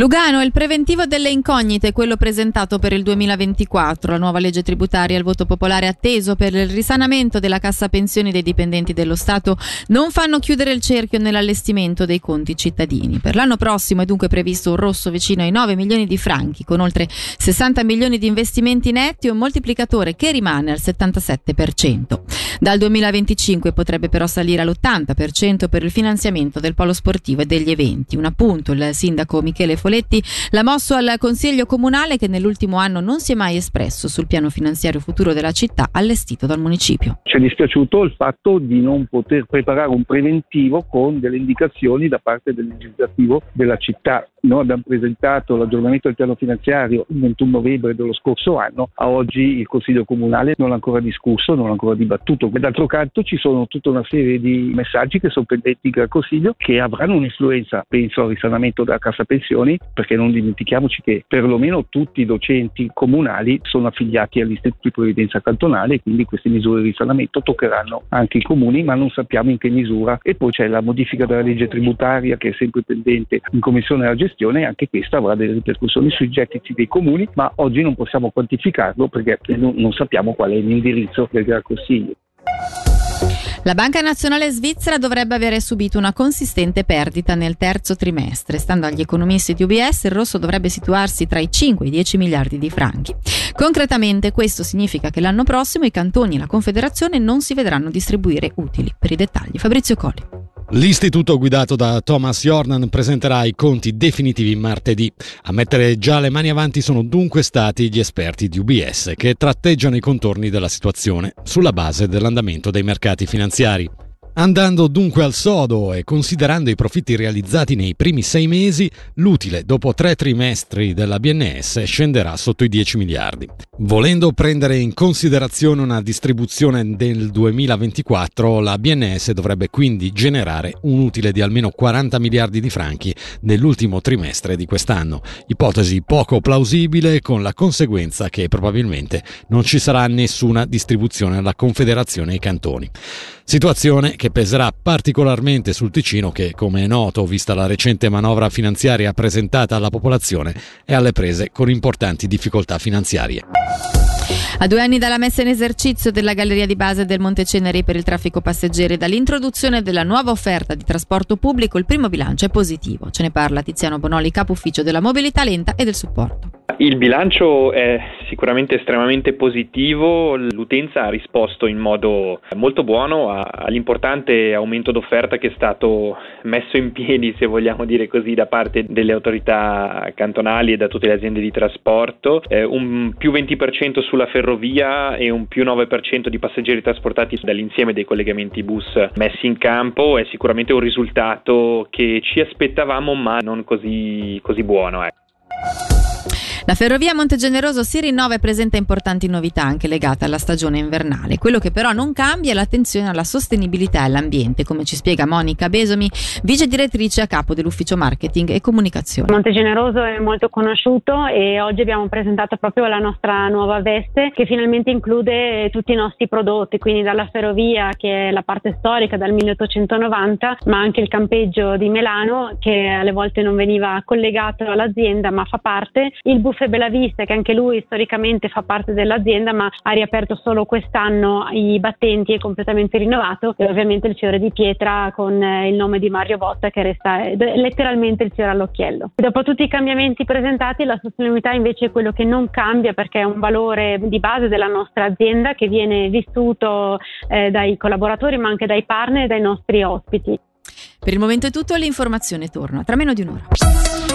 Lugano, il preventivo delle incognite, quello presentato per il 2024, la nuova legge tributaria e il voto popolare atteso per il risanamento della cassa pensioni dei dipendenti dello Stato non fanno chiudere il cerchio nell'allestimento dei conti cittadini. Per l'anno prossimo è dunque previsto un rosso vicino ai 9 milioni di franchi, con oltre 60 milioni di investimenti netti e un moltiplicatore che rimane al 77%. Dal 2025 potrebbe però salire all'80% per il finanziamento del polo sportivo e degli eventi. Un appunto, il sindaco Michele Foletti l'ha mosso al Consiglio Comunale che nell'ultimo anno non si è mai espresso sul piano finanziario futuro della città allestito dal municipio. Ci è dispiaciuto il fatto di non poter preparare un preventivo con delle indicazioni da parte del legislativo della città. Noi abbiamo presentato l'aggiornamento del piano finanziario il 21 novembre dello scorso anno, a oggi il Consiglio Comunale non l'ha ancora discusso, non l'ha ancora dibattuto. D'altro canto ci sono tutta una serie di messaggi che sono pendenti dal Consiglio che avranno un'influenza, penso al risanamento della cassa pensioni perché non dimentichiamoci che perlomeno tutti i docenti comunali sono affiliati all'Istituto di Previdenza Cantonale quindi queste misure di risanamento toccheranno anche i comuni, ma non sappiamo in che misura. E poi c'è la modifica della legge tributaria che è sempre pendente in Commissione della gestione anche questa avrà delle ripercussioni sui gettiti dei comuni, ma oggi non possiamo quantificarlo perché non, sappiamo qual è l'indirizzo del Gran Consiglio. La Banca Nazionale Svizzera dovrebbe avere subito una consistente perdita nel terzo trimestre. Stando agli economisti di UBS, il rosso dovrebbe situarsi tra i 5 e i 10 miliardi di franchi. Concretamente questo significa che l'anno prossimo i cantoni e la Confederazione non si vedranno distribuire utili. Per i dettagli Fabrizio Colli. L'istituto guidato da Thomas Jordan presenterà i conti definitivi martedì. A mettere già le mani avanti sono dunque stati gli esperti di UBS che tratteggiano i contorni della situazione sulla base dell'andamento dei mercati finanziari. Andando dunque al sodo e considerando i profitti realizzati nei primi sei mesi, l'utile dopo tre trimestri della BNS scenderà sotto i 10 miliardi. Volendo prendere in considerazione una distribuzione del 2024, la BNS dovrebbe quindi generare un utile di almeno 40 miliardi di franchi nell'ultimo trimestre di quest'anno. Ipotesi poco plausibile con la conseguenza che probabilmente non ci sarà nessuna distribuzione alla Confederazione e ai cantoni. Situazione che peserà particolarmente sul Ticino che, come è noto, vista la recente manovra finanziaria presentata alla popolazione, è alle prese con importanti difficoltà finanziarie. A due anni dalla messa in esercizio della galleria di base del Monte Ceneri per il traffico passeggeri e dall'introduzione della nuova offerta di trasporto pubblico, il primo bilancio è positivo. Ce ne parla Tiziano Bonoli, capo ufficio della mobilità lenta e del supporto. Il bilancio è sicuramente estremamente positivo, l'utenza ha risposto in modo molto buono all'importante aumento d'offerta che è stato messo in piedi, se vogliamo dire così, da parte delle autorità cantonali e da tutte le aziende di trasporto, eh, un più 20% sulla ferrovia e un più 9% di passeggeri trasportati dall'insieme dei collegamenti bus messi in campo è sicuramente un risultato che ci aspettavamo ma non così, così buono. Eh. La ferrovia Montegeneroso si rinnova e presenta importanti novità anche legate alla stagione invernale. Quello che però non cambia è l'attenzione alla sostenibilità e all'ambiente, come ci spiega Monica Besomi, vice direttrice a capo dell'ufficio marketing e comunicazione. Montegeneroso è molto conosciuto e oggi abbiamo presentato proprio la nostra nuova veste che finalmente include tutti i nostri prodotti, quindi dalla ferrovia che è la parte storica dal 1890, ma anche il campeggio di Melano che alle volte non veniva collegato all'azienda ma fa parte, il buffet Buffet Bellavista, che anche lui storicamente fa parte dell'azienda, ma ha riaperto solo quest'anno i battenti, è completamente rinnovato, e ovviamente il fiore di pietra con eh, il nome di Mario Botta che resta eh, letteralmente il fiore all'occhiello. Dopo tutti i cambiamenti presentati, la sostenibilità invece è quello che non cambia perché è un valore di base della nostra azienda che viene vissuto eh, dai collaboratori ma anche dai partner e dai nostri ospiti. Per il momento è tutto, l'informazione torna tra meno di un'ora.